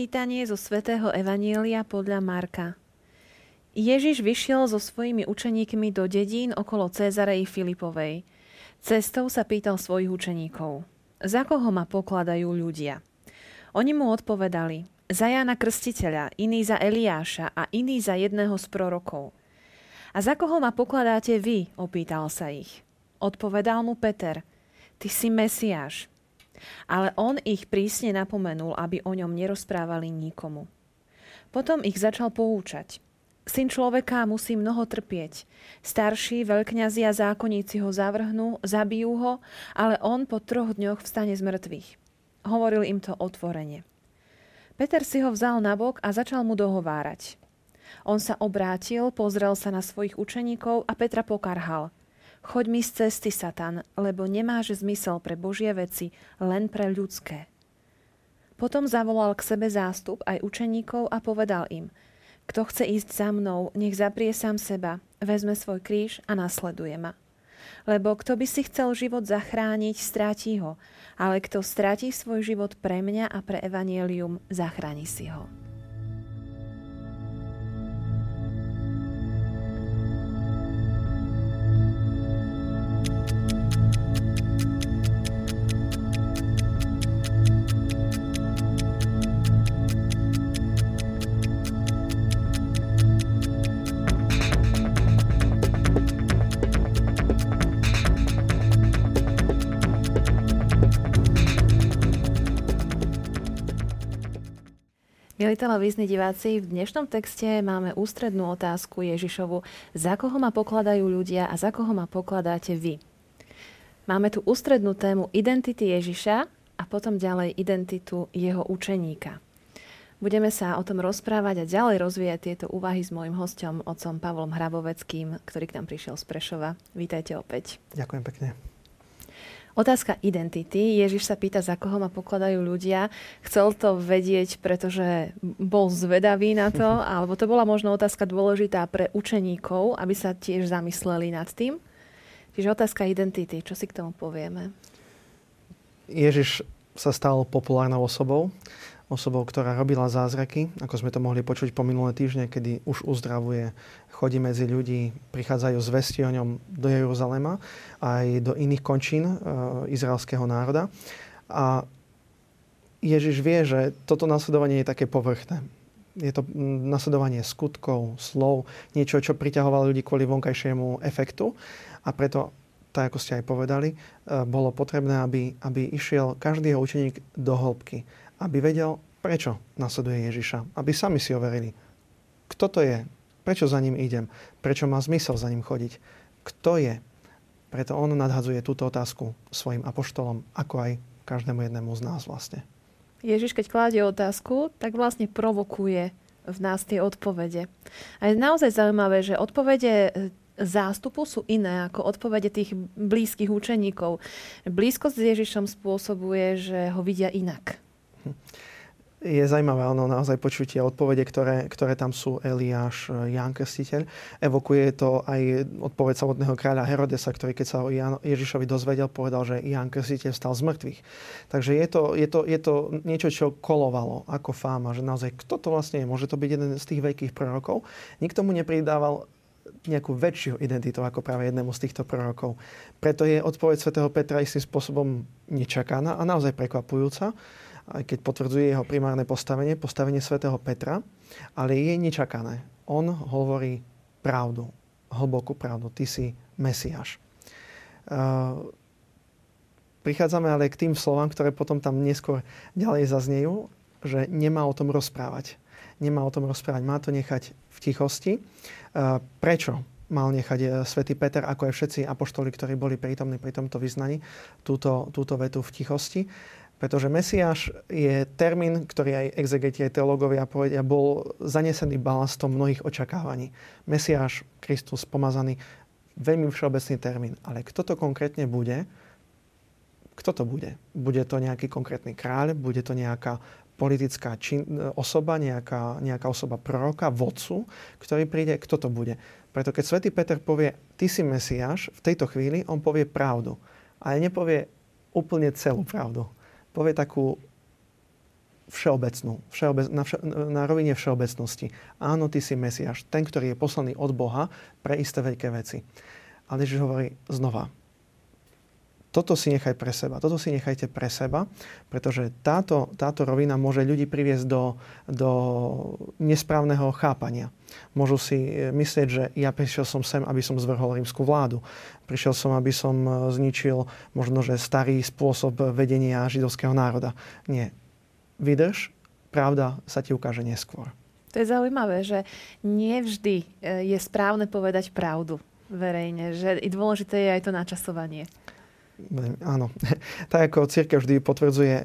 Čítanie zo svätého Evanielia podľa Marka. Ježiš vyšiel so svojimi učeníkmi do dedín okolo Cézarei Filipovej. Cestou sa pýtal svojich učeníkov. Za koho ma pokladajú ľudia? Oni mu odpovedali. Za Jána Krstiteľa, iný za Eliáša a iný za jedného z prorokov. A za koho ma pokladáte vy? opýtal sa ich. Odpovedal mu Peter. Ty si Mesiáš. Ale on ich prísne napomenul, aby o ňom nerozprávali nikomu. Potom ich začal poučať. Syn človeka musí mnoho trpieť. Starší, veľkňazi a zákonníci ho zavrhnú, zabijú ho, ale on po troch dňoch vstane z mŕtvych. Hovoril im to otvorene. Peter si ho vzal na bok a začal mu dohovárať. On sa obrátil, pozrel sa na svojich učeníkov a Petra pokarhal – Choď mi z cesty, Satan, lebo nemáš zmysel pre Božie veci, len pre ľudské. Potom zavolal k sebe zástup aj učeníkov a povedal im, kto chce ísť za mnou, nech zaprie sám seba, vezme svoj kríž a nasleduje ma. Lebo kto by si chcel život zachrániť, stráti ho, ale kto stráti svoj život pre mňa a pre evanielium, zachráni si ho. Milí televízni diváci, v dnešnom texte máme ústrednú otázku Ježišovu. Za koho ma pokladajú ľudia a za koho ma pokladáte vy? Máme tu ústrednú tému identity Ježiša a potom ďalej identitu jeho učeníka. Budeme sa o tom rozprávať a ďalej rozvíjať tieto úvahy s môjim hostom, otcom Pavlom Hraboveckým, ktorý k nám prišiel z Prešova. Vítajte opäť. Ďakujem pekne. Otázka identity. Ježiš sa pýta, za koho ma pokladajú ľudia. Chcel to vedieť, pretože bol zvedavý na to, alebo to bola možno otázka dôležitá pre učeníkov, aby sa tiež zamysleli nad tým. Čiže otázka identity. Čo si k tomu povieme? Ježiš sa stal populárnou osobou osobou, ktorá robila zázraky, ako sme to mohli počuť po minulé týždne, kedy už uzdravuje, chodí medzi ľudí, prichádzajú zvesti o ňom do Jeruzalema aj do iných končín e, izraelského národa. A Ježiš vie, že toto nasledovanie je také povrchné. Je to nasledovanie skutkov, slov, niečo, čo priťahovalo ľudí kvôli vonkajšiemu efektu. A preto, tak ako ste aj povedali, e, bolo potrebné, aby, aby išiel každý jeho učeník do hĺbky aby vedel, prečo nasleduje Ježiša. Aby sami si overili, kto to je, prečo za ním idem, prečo má zmysel za ním chodiť, kto je. Preto on nadhadzuje túto otázku svojim apoštolom, ako aj každému jednému z nás vlastne. Ježiš, keď kladie otázku, tak vlastne provokuje v nás tie odpovede. A je naozaj zaujímavé, že odpovede e, zástupu sú iné ako odpovede tých blízkych učeníkov. Blízkosť s Ježišom spôsobuje, že ho vidia inak je zaujímavé ono naozaj počutie odpovede, ktoré, ktoré tam sú Eliáš, Ján Krstiteľ. Evokuje to aj odpoveď samotného kráľa Herodesa, ktorý keď sa o Jan, Ježišovi dozvedel, povedal, že Ján Krstiteľ stal z mŕtvych. Takže je to, je, to, je to niečo, čo kolovalo ako fáma, že naozaj kto to vlastne je. Môže to byť jeden z tých veľkých prorokov. Nikto mu nepridával nejakú väčšiu identitu ako práve jednému z týchto prorokov. Preto je odpoveď svätého Petra istým spôsobom nečakaná a naozaj prekvapujúca aj keď potvrdzuje jeho primárne postavenie, postavenie svätého Petra, ale je nečakané. On hovorí pravdu, hlbokú pravdu. Ty si Mesiáš. Uh, prichádzame ale k tým slovám, ktoré potom tam neskôr ďalej zaznejú, že nemá o tom rozprávať. Nemá o tom rozprávať, má to nechať v tichosti. Uh, prečo? mal nechať uh, svätý Peter, ako aj všetci apoštoli, ktorí boli prítomní pri tomto vyznaní, túto, túto vetu v tichosti. Pretože Mesiáš je termín, ktorý aj exegeti, aj teológovia povedia, bol zanesený balastom mnohých očakávaní. Mesiáš, Kristus, pomazaný, veľmi všeobecný termín. Ale kto to konkrétne bude? Kto to bude? Bude to nejaký konkrétny kráľ? Bude to nejaká politická čin, osoba, nejaká, nejaká osoba proroka, vodcu, ktorý príde? Kto to bude? Preto keď svätý Peter povie, ty si Mesiáš, v tejto chvíli on povie pravdu. Ale nepovie úplne celú pravdu povie takú všeobecnú, všeobec, na, vše, na rovine všeobecnosti. Áno, ty si Mesiáš, ten, ktorý je poslaný od Boha pre isté veľké veci. Ale Ježiš hovorí znova, toto si nechaj pre seba, toto si nechajte pre seba, pretože táto, táto rovina môže ľudí priviesť do, do nesprávneho chápania. Môžu si e, myslieť, že ja prišiel som sem, aby som zvrhol rímsku vládu. Prišiel som, aby som e, zničil možno, že starý spôsob vedenia židovského národa. Nie. Vydrž, pravda sa ti ukáže neskôr. To je zaujímavé, že nie vždy e, je správne povedať pravdu verejne, že dôležité je aj to načasovanie. Áno. Tak ako církev vždy potvrdzuje, e,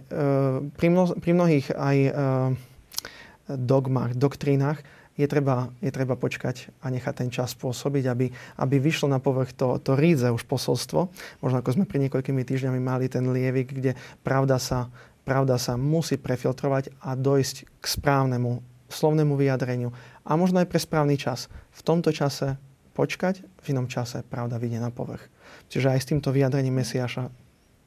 pri, mno, pri mnohých aj e, dogmách, doktrínach je treba, je treba počkať a nechať ten čas pôsobiť, aby, aby vyšlo na povrch to, to rídze už posolstvo. Možno ako sme pri niekoľkými týždňami mali ten lievik, kde pravda sa, pravda sa musí prefiltrovať a dojsť k správnemu slovnému vyjadreniu. A možno aj pre správny čas. V tomto čase počkať, v inom čase pravda vyjde na povrch. Čiže aj s týmto vyjadrením Mesiaša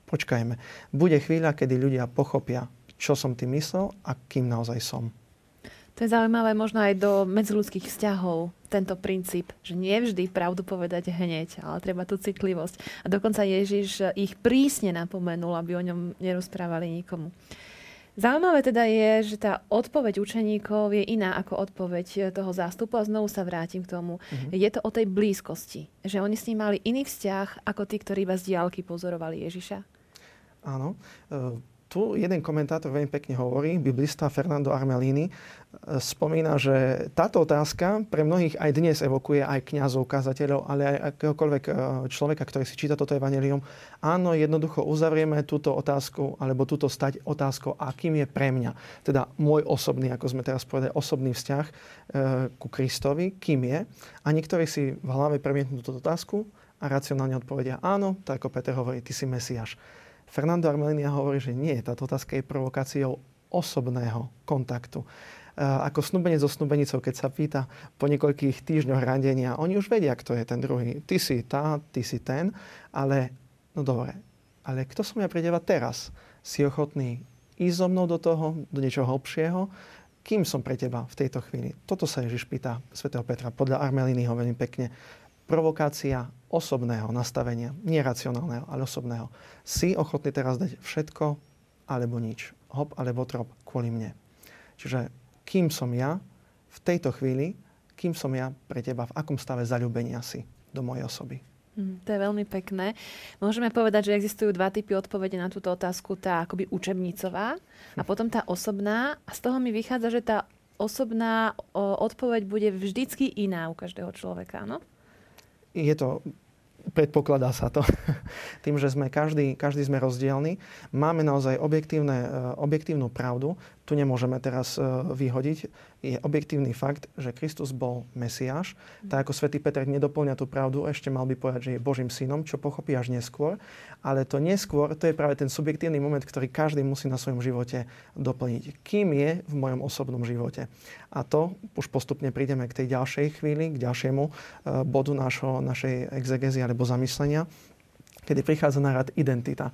počkajme. Bude chvíľa, kedy ľudia pochopia, čo som tým myslel a kým naozaj som. To je zaujímavé možno aj do medziludských vzťahov, tento princíp, že nie vždy pravdu povedať hneď, ale treba tú citlivosť. A dokonca Ježiš ich prísne napomenul, aby o ňom nerozprávali nikomu. Zaujímavé teda je, že tá odpoveď učeníkov je iná ako odpoveď eh, toho zástupu a znovu sa vrátim k tomu. Mm-hmm. Je to o tej blízkosti, že oni s ním mali iný vzťah ako tí, ktorí vás diálky pozorovali Ježiša. Áno. E, tu jeden komentátor veľmi pekne hovorí, biblista Fernando Armelini, e, spomína, že táto otázka pre mnohých aj dnes evokuje aj kňazov, kazateľov, ale aj akéhokoľvek e, človeka, ktorý si číta toto evanelium. Áno, jednoducho uzavrieme túto otázku, alebo túto stať otázkou, akým je pre mňa, teda môj osobný, ako sme teraz povedali, osobný vzťah e, ku Kristovi, kým je. A niektorí si v hlave premietnú túto otázku a racionálne odpovedia áno, tak ako Peter hovorí, ty si Mesiáš. Fernando Armelinia hovorí, že nie, táto otázka je provokáciou osobného kontaktu. Ako snúbenec so snúbenicou, keď sa pýta po niekoľkých týždňoch randenia, oni už vedia, kto je ten druhý. Ty si tá, ty si ten, ale no dobre, ale kto som ja pre teba teraz? Si ochotný ísť so mnou do toho, do niečoho hlbšieho? Kým som pre teba v tejto chvíli? Toto sa Ježiš pýta svätého Petra, podľa Armelínyho veľmi pekne provokácia osobného nastavenia, nie racionálneho, ale osobného. Si ochotný teraz dať všetko alebo nič. Hop alebo trop kvôli mne. Čiže kým som ja v tejto chvíli, kým som ja pre teba, v akom stave zalúbenia si do mojej osoby. Mm, to je veľmi pekné. Môžeme povedať, že existujú dva typy odpovede na túto otázku. Tá akoby učebnicová a potom tá osobná. A z toho mi vychádza, že tá osobná odpoveď bude vždycky iná u každého človeka. No? Je to predpokladá sa to tým, že sme každý, každý sme rozdielni. Máme naozaj objektívne, e, objektívnu pravdu. Tu nemôžeme teraz e, vyhodiť. Je objektívny fakt, že Kristus bol Mesiáš. Tak ako svätý Peter nedoplňa tú pravdu, ešte mal by povedať, že je Božím synom, čo pochopí až neskôr. Ale to neskôr, to je práve ten subjektívny moment, ktorý každý musí na svojom živote doplniť. Kým je v mojom osobnom živote. A to už postupne prídeme k tej ďalšej chvíli, k ďalšiemu e, bodu našo, našej exegezy alebo zamyslenia, kedy prichádza na rad identita.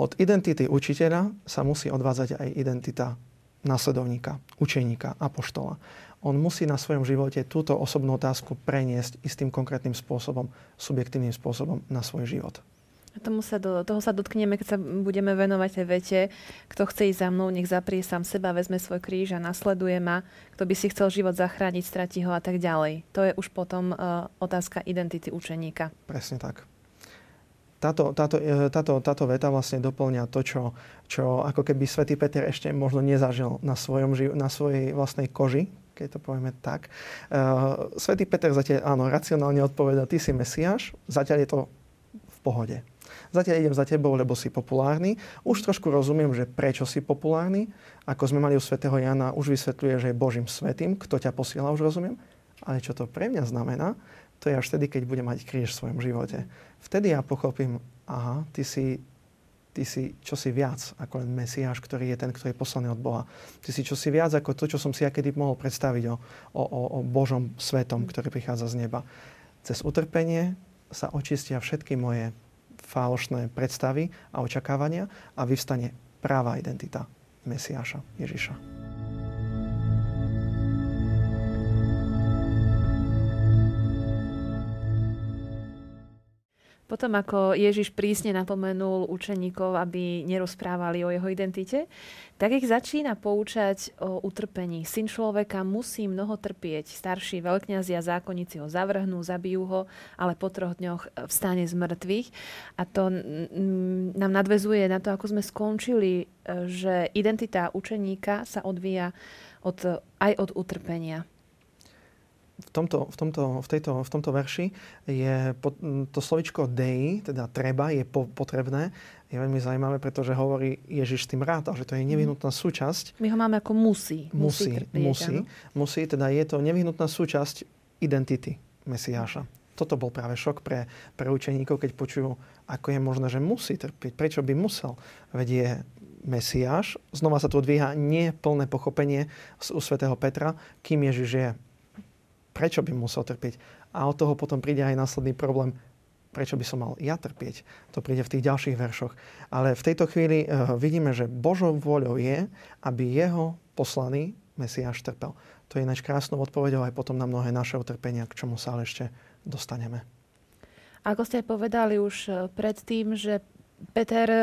Od identity učiteľa sa musí odvádzať aj identita následovníka, učeníka, apoštola. On musí na svojom živote túto osobnú otázku preniesť istým konkrétnym spôsobom, subjektívnym spôsobom na svoj život. Tomu sa do, toho sa dotkneme, keď sa budeme venovať tej vete, kto chce ísť za mnou, nech zaprie sám seba, vezme svoj kríž a nasleduje ma. Kto by si chcel život zachrániť, stratí ho a tak ďalej. To je už potom uh, otázka identity učeníka. Presne tak. Táto, táto, e, táto, táto veta vlastne doplňa to, čo, čo ako keby svätý Peter ešte možno nezažil na, svojom, na svojej vlastnej koži, keď to povieme tak. Uh, svätý Peter zatiaľ, áno, racionálne odpoveda, ty si Mesiáš, zatiaľ je to v pohode. Zatiaľ idem za tebou, lebo si populárny. Už trošku rozumiem, že prečo si populárny. Ako sme mali u svätého Jana, už vysvetľuje, že je Božím svetým. Kto ťa posiela, už rozumiem. Ale čo to pre mňa znamená, to je až vtedy, keď budem mať kríž v svojom živote. Vtedy ja pochopím, aha, ty si, ty si čosi viac ako len Mesiáš, ktorý je ten, ktorý je poslaný od Boha. Ty si čosi viac ako to, čo som si ja kedy mohol predstaviť o, o, o Božom svetom, ktorý prichádza z neba. Cez utrpenie sa očistia všetky moje falošné predstavy a očakávania a vyvstane práva identita. Mesiáša, Ježiša. Potom ako Ježiš prísne napomenul učeníkov, aby nerozprávali o jeho identite, tak ich začína poučať o utrpení. Syn človeka musí mnoho trpieť. Starší veľkňazi a zákonníci ho zavrhnú, zabijú ho, ale po troch dňoch vstane z mŕtvych. A to nám nadvezuje na to, ako sme skončili, e, že identita učeníka sa odvíja od, aj od utrpenia v tomto, v, tomto, v, tejto, v tomto verši je to slovičko dei, teda treba, je po, potrebné. Je veľmi zaujímavé, pretože hovorí Ježiš tým rád, že to je nevyhnutná súčasť. My ho máme ako musí. Musí, musí, trpieť, musí, musí, teda je to nevyhnutná súčasť identity Mesiáša. Toto bol práve šok pre, pre učeníkov, keď počujú, ako je možné, že musí trpieť. Prečo by musel? Veď je Mesiáš. Znova sa tu odvíha neplné pochopenie u svätého Petra, kým Ježiš je prečo by musel trpieť. A od toho potom príde aj následný problém, prečo by som mal ja trpieť. To príde v tých ďalších veršoch. Ale v tejto chvíli uh, vidíme, že Božou voľou je, aby jeho poslaný Mesiáš trpel. To je ináč krásnou odpovedou aj potom na mnohé naše utrpenia, k čomu sa ale ešte dostaneme. Ako ste povedali už e, predtým, že Peter e,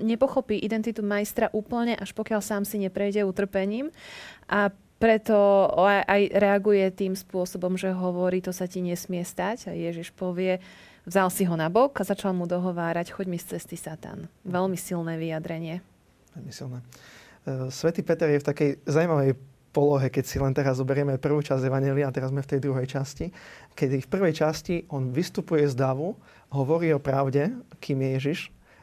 nepochopí identitu majstra úplne, až pokiaľ sám si neprejde utrpením. A preto aj reaguje tým spôsobom, že hovorí, to sa ti nesmie stať. A Ježiš povie, vzal si ho na bok a začal mu dohovárať, choď mi z cesty Satan. Veľmi silné vyjadrenie. Veľmi silné. E, Svetý Peter je v takej zaujímavej polohe, keď si len teraz zoberieme prvú časť Evangelia a teraz sme v tej druhej časti. Keď v prvej časti on vystupuje z davu, hovorí o pravde, kým je Ježiš.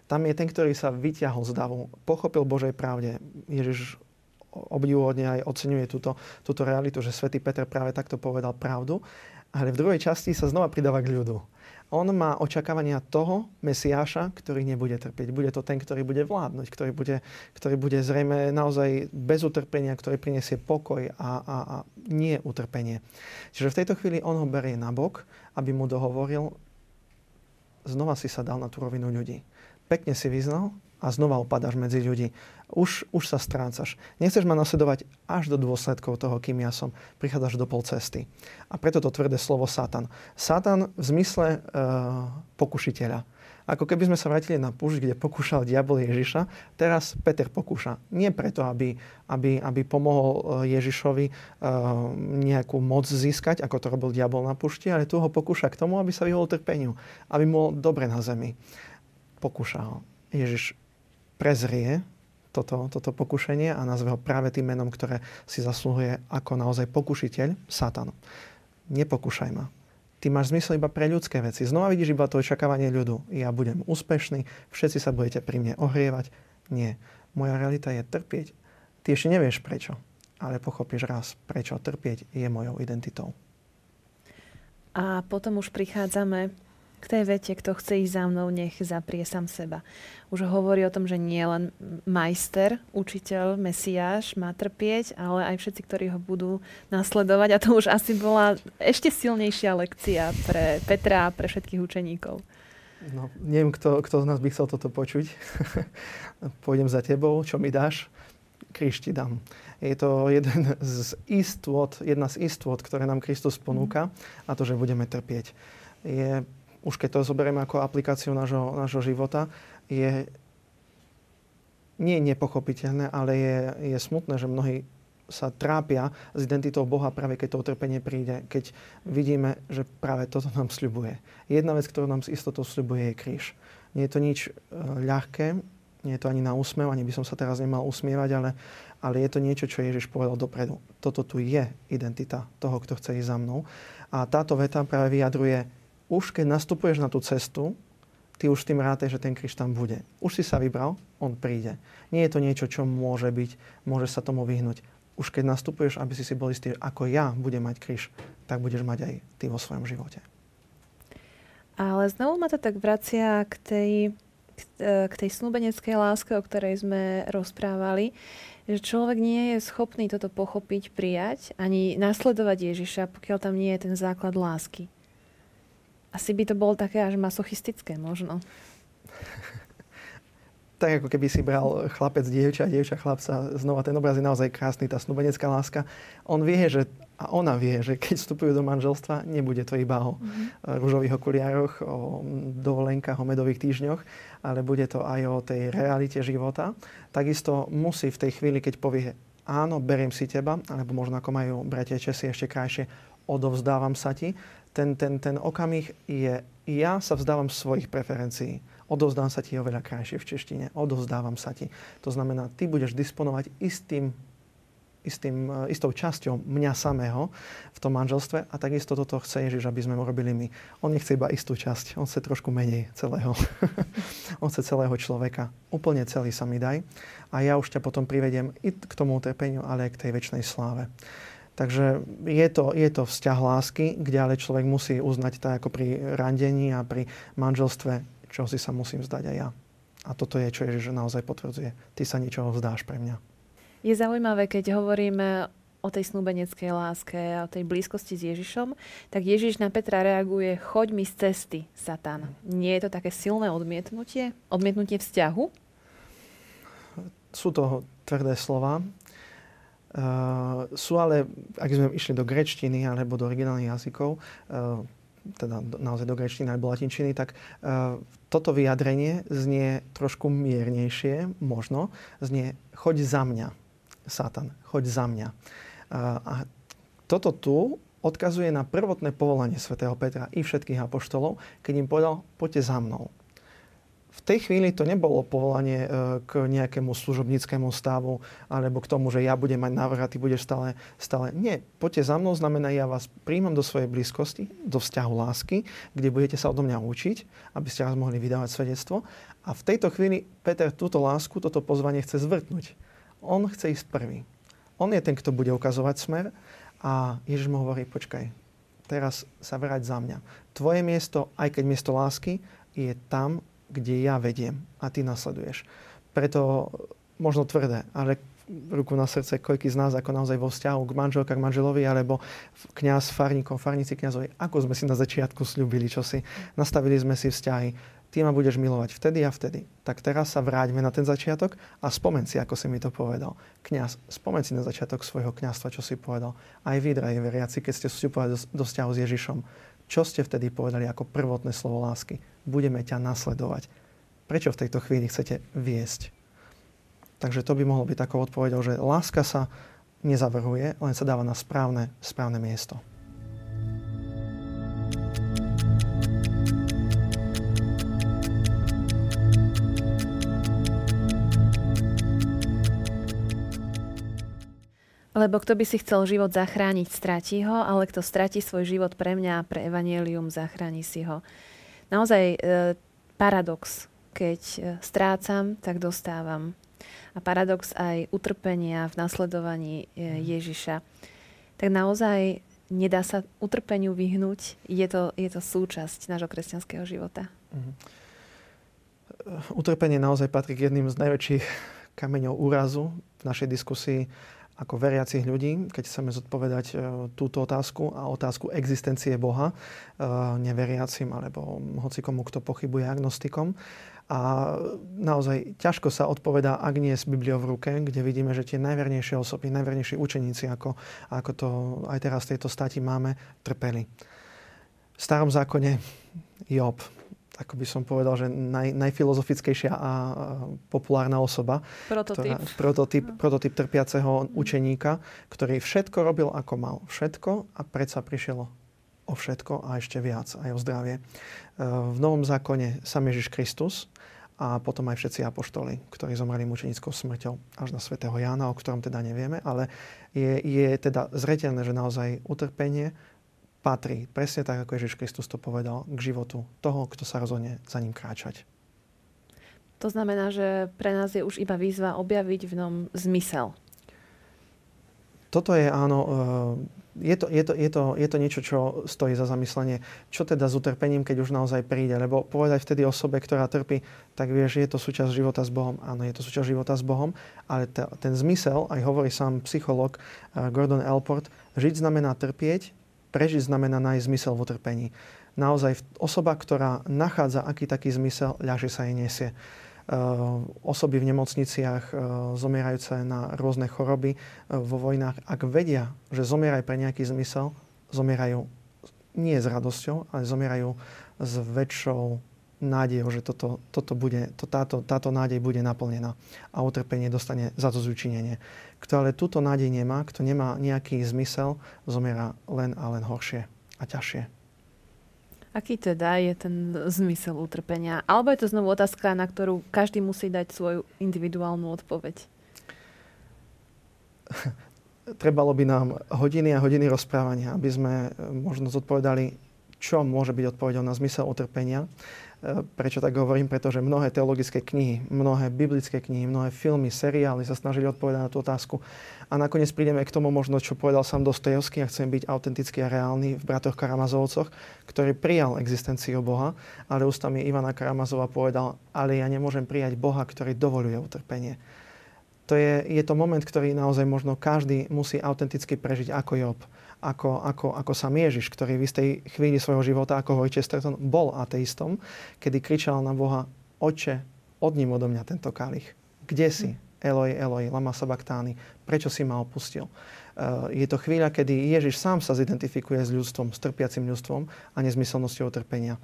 Tam je ten, ktorý sa vyťahol z davu, pochopil Božej pravde. Ježiš obdivuhodne aj oceňuje túto, túto realitu, že svätý Peter práve takto povedal pravdu. Ale v druhej časti sa znova pridáva k ľudu. On má očakávania toho Mesiáša, ktorý nebude trpieť. Bude to ten, ktorý bude vládnuť, ktorý bude, ktorý bude zrejme naozaj bez utrpenia, ktorý prinesie pokoj a, a, a nie utrpenie. Čiže v tejto chvíli on ho berie na bok, aby mu dohovoril, znova si sa dal na tú rovinu ľudí. Pekne si vyznal, a znova upadáš medzi ľudí. Už, už sa strácaš. Nechceš ma nasledovať až do dôsledkov toho, kým ja som. Prichádzaš do pol cesty. A preto to tvrdé slovo Satan. Satan v zmysle uh, pokušiteľa. Ako keby sme sa vrátili na púšť, kde pokúšal diabol Ježiša, teraz Peter pokúša. Nie preto, aby, aby, aby pomohol eh, Ježišovi uh, nejakú moc získať, ako to robil diabol na púšti, ale tu ho pokúša k tomu, aby sa vyhol trpeniu. Aby mu dobre na zemi. Pokúša ho. Ježiš prezrie toto, toto pokušenie a nazve ho práve tým menom, ktoré si zasluhuje ako naozaj pokušiteľ, Satan. Nepokúšaj ma. Ty máš zmysel iba pre ľudské veci. Znova vidíš iba to očakávanie ľudu. Ja budem úspešný, všetci sa budete pri mne ohrievať. Nie. Moja realita je trpieť. Ty ešte nevieš prečo, ale pochopíš raz, prečo trpieť je mojou identitou. A potom už prichádzame k tej vete, kto chce ísť za mnou, nech zaprie sám seba. Už hovorí o tom, že nie len majster, učiteľ, mesiáš má trpieť, ale aj všetci, ktorí ho budú nasledovať. A to už asi bola ešte silnejšia lekcia pre Petra a pre všetkých učeníkov. No, neviem, kto, kto z nás by chcel toto počuť. Pôjdem za tebou, čo mi dáš? Kríž ti dám. Je to jeden z istôt, jedna z istôt, ktoré nám Kristus ponúka a to, že budeme trpieť. Je už keď to zoberieme ako aplikáciu nášho, nášho života, je nie nepochopiteľné, ale je, je smutné, že mnohí sa trápia s identitou Boha práve keď to utrpenie príde, keď vidíme, že práve toto nám sľubuje. Jedna vec, ktorú nám s istotou sľubuje, je kríž. Nie je to nič e, ľahké, nie je to ani na úsmev, ani by som sa teraz nemal usmievať, ale, ale je to niečo, čo Ježiš povedal dopredu. Toto tu je identita toho, kto chce ísť za mnou. A táto veta práve vyjadruje už keď nastupuješ na tú cestu, ty už tým rátaj, že ten kríž tam bude. Už si sa vybral, on príde. Nie je to niečo, čo môže byť, môže sa tomu vyhnúť. Už keď nastupuješ, aby si si bol istý, ako ja budem mať kríž, tak budeš mať aj ty vo svojom živote. Ale znovu ma to tak vracia k tej, k tej snúbeneckej láske, o ktorej sme rozprávali, že človek nie je schopný toto pochopiť, prijať, ani nasledovať Ježiša, pokiaľ tam nie je ten základ lásky. Asi by to bolo také až masochistické možno. tak ako keby si bral chlapec, dievča, dievča, chlapca. Znova ten obraz je naozaj krásny, tá snúbenecká láska. On vie, že a ona vie, že keď vstupujú do manželstva, nebude to iba o mm-hmm. rúžových okuliároch, o dovolenkách, o medových týždňoch, ale bude to aj o tej realite života. Takisto musí v tej chvíli, keď povie áno, beriem si teba, alebo možno ako majú bratia Česi ešte krajšie, odovzdávam sa ti, ten, ten, ten okamih je, ja sa vzdávam svojich preferencií odovzdám sa ti oveľa krajšie v češtine, odovzdávam sa ti. To znamená, ty budeš disponovať istým, istým, e, istou časťou mňa samého v tom manželstve a takisto toto chce Ježiš, aby sme urobili my. On nechce iba istú časť, on chce trošku menej celého. on chce celého človeka. Úplne celý sa mi daj a ja už ťa potom privediem i k tomu utrpeniu, ale aj k tej väčšnej sláve. Takže je to, je to vzťah lásky, kde ale človek musí uznať tak ako pri randení a pri manželstve čo si sa musím vzdať aj ja. A toto je, čo Ježiš naozaj potvrdzuje. Ty sa ničoho vzdáš pre mňa. Je zaujímavé, keď hovoríme o tej snúbeneckej láske a o tej blízkosti s Ježišom, tak Ježiš na Petra reaguje, choď mi z cesty, Satan. Nie je to také silné odmietnutie? Odmietnutie vzťahu? Sú to tvrdé slova. Uh, sú ale, ak sme išli do grečtiny alebo do originálnych jazykov, uh, teda naozaj do grečtiny alebo latinčiny, tak uh, toto vyjadrenie znie trošku miernejšie, možno, znie choď za mňa, Satan, choď za mňa. A toto tu odkazuje na prvotné povolanie svätého Petra i všetkých apoštolov, keď im povedal, poďte za mnou tej chvíli to nebolo povolanie e, k nejakému služobníckému stavu alebo k tomu, že ja budem mať návrh a ty budeš stále, stále. Nie, poďte za mnou, znamená, ja vás príjmam do svojej blízkosti, do vzťahu lásky, kde budete sa odo mňa učiť, aby ste raz mohli vydávať svedectvo. A v tejto chvíli Peter túto lásku, toto pozvanie chce zvrtnúť. On chce ísť prvý. On je ten, kto bude ukazovať smer a Ježiš mu hovorí, počkaj, teraz sa vrať za mňa. Tvoje miesto, aj keď miesto lásky, je tam, kde ja vediem a ty nasleduješ. Preto možno tvrdé, ale ruku na srdce, koľký z nás ako naozaj vo vzťahu k manželke, k manželovi, alebo kňaz, farníkom, farníci kňazovi, ako sme si na začiatku slúbili, čo si. Nastavili sme si vzťahy. Ty ma budeš milovať vtedy a vtedy. Tak teraz sa vráťme na ten začiatok a spomen si, ako si mi to povedal. Kňaz, spomen si na začiatok svojho kňazstva, čo si povedal. Aj vy, drahí veriaci, keď ste vstupovali do, do vzťahu s Ježišom. Čo ste vtedy povedali ako prvotné slovo lásky? budeme ťa nasledovať. Prečo v tejto chvíli chcete viesť? Takže to by mohlo byť takou odpovedou, že láska sa nezavrhuje, len sa dáva na správne, správne miesto. Lebo kto by si chcel život zachrániť, stratí ho, ale kto stratí svoj život pre mňa a pre evanielium, zachráni si ho naozaj e, paradox. Keď e, strácam, tak dostávam. A paradox aj utrpenia v nasledovaní e, mhm. Ježiša. Tak naozaj nedá sa utrpeniu vyhnúť. Je to, je to súčasť nášho kresťanského života. Mm. Utrpenie naozaj patrí k jedným z najväčších kameňov úrazu v našej diskusii ako veriacich ľudí, keď chceme zodpovedať e, túto otázku a otázku existencie Boha e, neveriacim alebo hocikomu, kto pochybuje agnostikom. A naozaj ťažko sa odpovedá, ak nie s Bibliou v ruke, kde vidíme, že tie najvernejšie osoby, najvernejší učeníci, ako, ako to aj teraz v tejto stati máme, trpeli. V starom zákone Job, ako by som povedal, že naj, najfilozofickejšia a populárna osoba. Prototyp. Ktorá, prototyp, no. prototyp trpiaceho učeníka, ktorý všetko robil ako mal. Všetko a predsa prišiel o všetko a ešte viac, aj o zdravie. E, v Novom zákone sam Ježiš Kristus a potom aj všetci apoštoli, ktorí zomreli mučenickou smrťou až na svätého Jána, o ktorom teda nevieme, ale je, je teda zretelné, že naozaj utrpenie, patrí, presne tak, ako Ježiš Kristus to povedal, k životu toho, kto sa rozhodne za ním kráčať. To znamená, že pre nás je už iba výzva objaviť v ňom zmysel. Toto je áno, eh, je to, je, to, je, to, je to niečo, čo stojí za zamyslenie. Čo teda s utrpením, keď už naozaj príde? Lebo povedať vtedy osobe, ktorá trpí, tak vieš, je to súčasť života s Bohom. Áno, je to súčasť života s Bohom, ale t- ten zmysel, aj hovorí sám psycholog eh, Gordon Elport, žiť znamená trpieť, prežiť znamená nájsť zmysel v utrpení. Naozaj osoba, ktorá nachádza aký taký zmysel, ľahšie sa jej nesie. osoby v nemocniciach zomierajúce na rôzne choroby vo vojnách, ak vedia, že zomierajú pre nejaký zmysel, zomierajú nie s radosťou, ale zomierajú s väčšou nádejou, že toto, toto bude, to, táto, táto nádej bude naplnená a utrpenie dostane za to zúčinenie. Kto ale túto nádej nemá, kto nemá nejaký zmysel, zomiera len a len horšie a ťažšie. Aký teda je ten zmysel utrpenia? Alebo je to znovu otázka, na ktorú každý musí dať svoju individuálnu odpoveď? Trebalo by nám hodiny a hodiny rozprávania, aby sme možno zodpovedali, čo môže byť odpovedou na zmysel utrpenia. E, prečo tak hovorím? Pretože mnohé teologické knihy, mnohé biblické knihy, mnohé filmy, seriály sa snažili odpovedať na tú otázku. A nakoniec prídeme k tomu možno, čo povedal sám Dostojevský, a chcem byť autentický a reálny v Bratoch Karamazovcoch, ktorý prijal existenciu Boha, ale ústami Ivana Karamazova povedal, ale ja nemôžem prijať Boha, ktorý dovoluje utrpenie. To je, je to moment, ktorý naozaj možno každý musí autenticky prežiť ako Job ako, ako, ako sám Ježiš, ktorý v istej chvíli svojho života ako Hoj Chesterton bol ateistom, kedy kričal na Boha, Oče, odním odo mňa tento kalich. Kde si? Eloi, Eloi, lama sabachthani. Prečo si ma opustil? Uh, je to chvíľa, kedy Ježiš sám sa zidentifikuje s ľudstvom, s trpiacim ľudstvom a nezmyselnosťou utrpenia.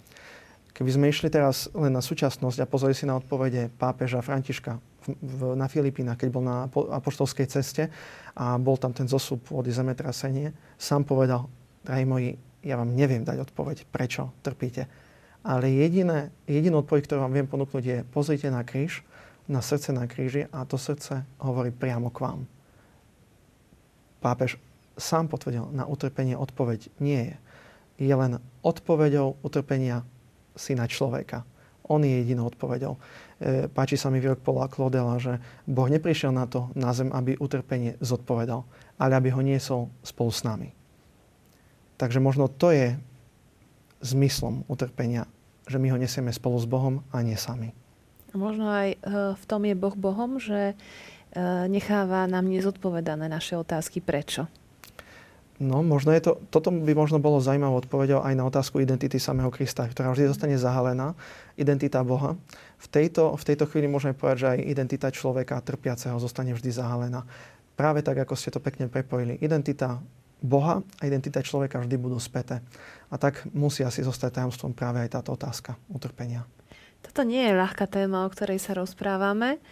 Keby sme išli teraz len na súčasnosť a pozreli si na odpovede pápeža Františka v, na Filipínach, keď bol na apoštolskej ceste a bol tam ten zosup vody zemetrasenie, sám povedal, drahí moji, ja vám neviem dať odpoveď, prečo trpíte. Ale jediné, jedinú odpoveď, ktorú vám viem ponúknuť je, pozrite na kríž, na srdce na kríži a to srdce hovorí priamo k vám. Pápež sám potvrdil, na utrpenie odpoveď nie je. Je len odpoveďou utrpenia syna človeka. On je jedinou odpoveďou. E, páči sa mi výrok Paula Klodela, že Boh neprišiel na to, na zem, aby utrpenie zodpovedal, ale aby ho niesol spolu s nami. Takže možno to je zmyslom utrpenia, že my ho nesieme spolu s Bohom a nie sami. Možno aj e, v tom je Boh Bohom, že e, necháva nám nezodpovedané naše otázky prečo. No, možno je to, toto by možno bolo zaujímavou odpovedou aj na otázku identity samého Krista, ktorá vždy zostane zahalená, identita Boha. V tejto, v tejto chvíli môžeme povedať, že aj identita človeka trpiaceho zostane vždy zahalená. Práve tak, ako ste to pekne prepojili. Identita Boha a identita človeka vždy budú späté. A tak musí asi zostať tajomstvom práve aj táto otázka utrpenia. Toto nie je ľahká téma, o ktorej sa rozprávame.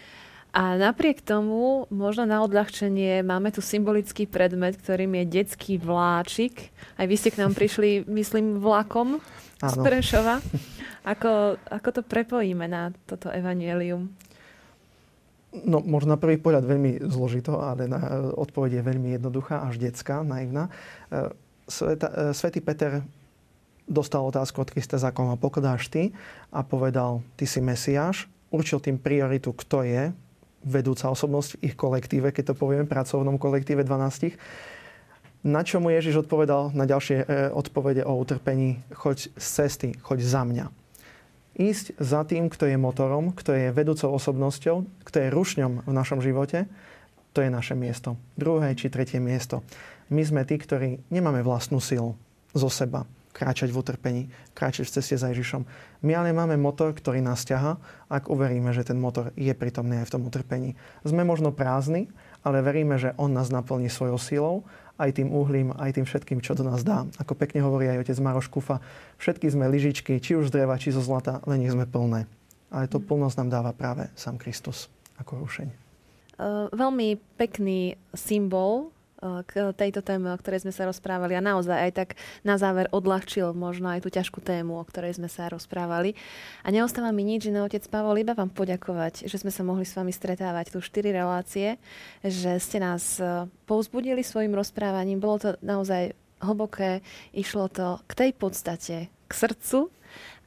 A napriek tomu, možno na odľahčenie, máme tu symbolický predmet, ktorým je detský vláčik. Aj vy ste k nám prišli, myslím, vlakom z Prešova. Ako, ako to prepojíme na toto evanielium? No, možno na prvý pohľad veľmi zložito, ale na, odpoveď je veľmi jednoduchá, až detská, naivná. E, Sveta, e, Svetý Peter dostal otázku od Krista, za koho pokladáš ty a povedal, ty si Mesiáš. Určil tým prioritu, kto je, vedúca osobnosť v ich kolektíve, keď to povieme, pracovnom kolektíve 12. Na čo mu Ježiš odpovedal na ďalšie e, odpovede o utrpení? Choď z cesty, choď za mňa. Ísť za tým, kto je motorom, kto je vedúcou osobnosťou, kto je rušňom v našom živote, to je naše miesto. Druhé či tretie miesto. My sme tí, ktorí nemáme vlastnú silu zo seba kráčať v utrpení, kráčať v ceste za Ježišom. My ale máme motor, ktorý nás ťaha, ak uveríme, že ten motor je prítomný aj v tom utrpení. Sme možno prázdni, ale veríme, že On nás naplní svojou silou, aj tým uhlím, aj tým všetkým, čo do nás dá. Ako pekne hovorí aj otec Maroš Kufa, všetky sme lyžičky, či už z dreva, či zo zlata, len nech sme plné. Ale to plnosť nám dáva práve sám Kristus ako rušeň. Uh, veľmi pekný symbol k tejto téme, o ktorej sme sa rozprávali a naozaj aj tak na záver odľahčil možno aj tú ťažkú tému, o ktorej sme sa rozprávali. A neostáva mi nič, že otec Pavol, iba vám poďakovať, že sme sa mohli s vami stretávať tu štyri relácie, že ste nás e, povzbudili svojim rozprávaním. Bolo to naozaj hlboké, išlo to k tej podstate, k srdcu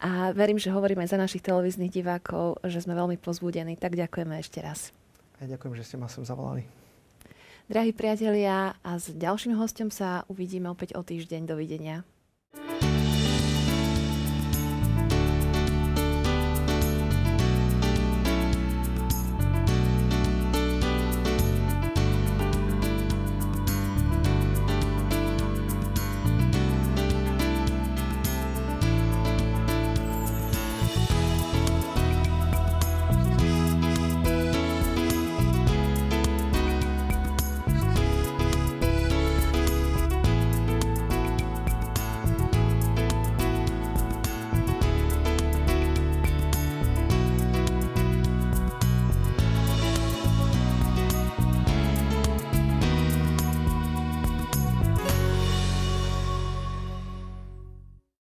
a verím, že hovoríme aj za našich televíznych divákov, že sme veľmi pozbudení. Tak ďakujeme ešte raz. A ďakujem, že ste ma sem zavolali. Drahí priatelia, a s ďalším hostom sa uvidíme opäť o týždeň. Dovidenia.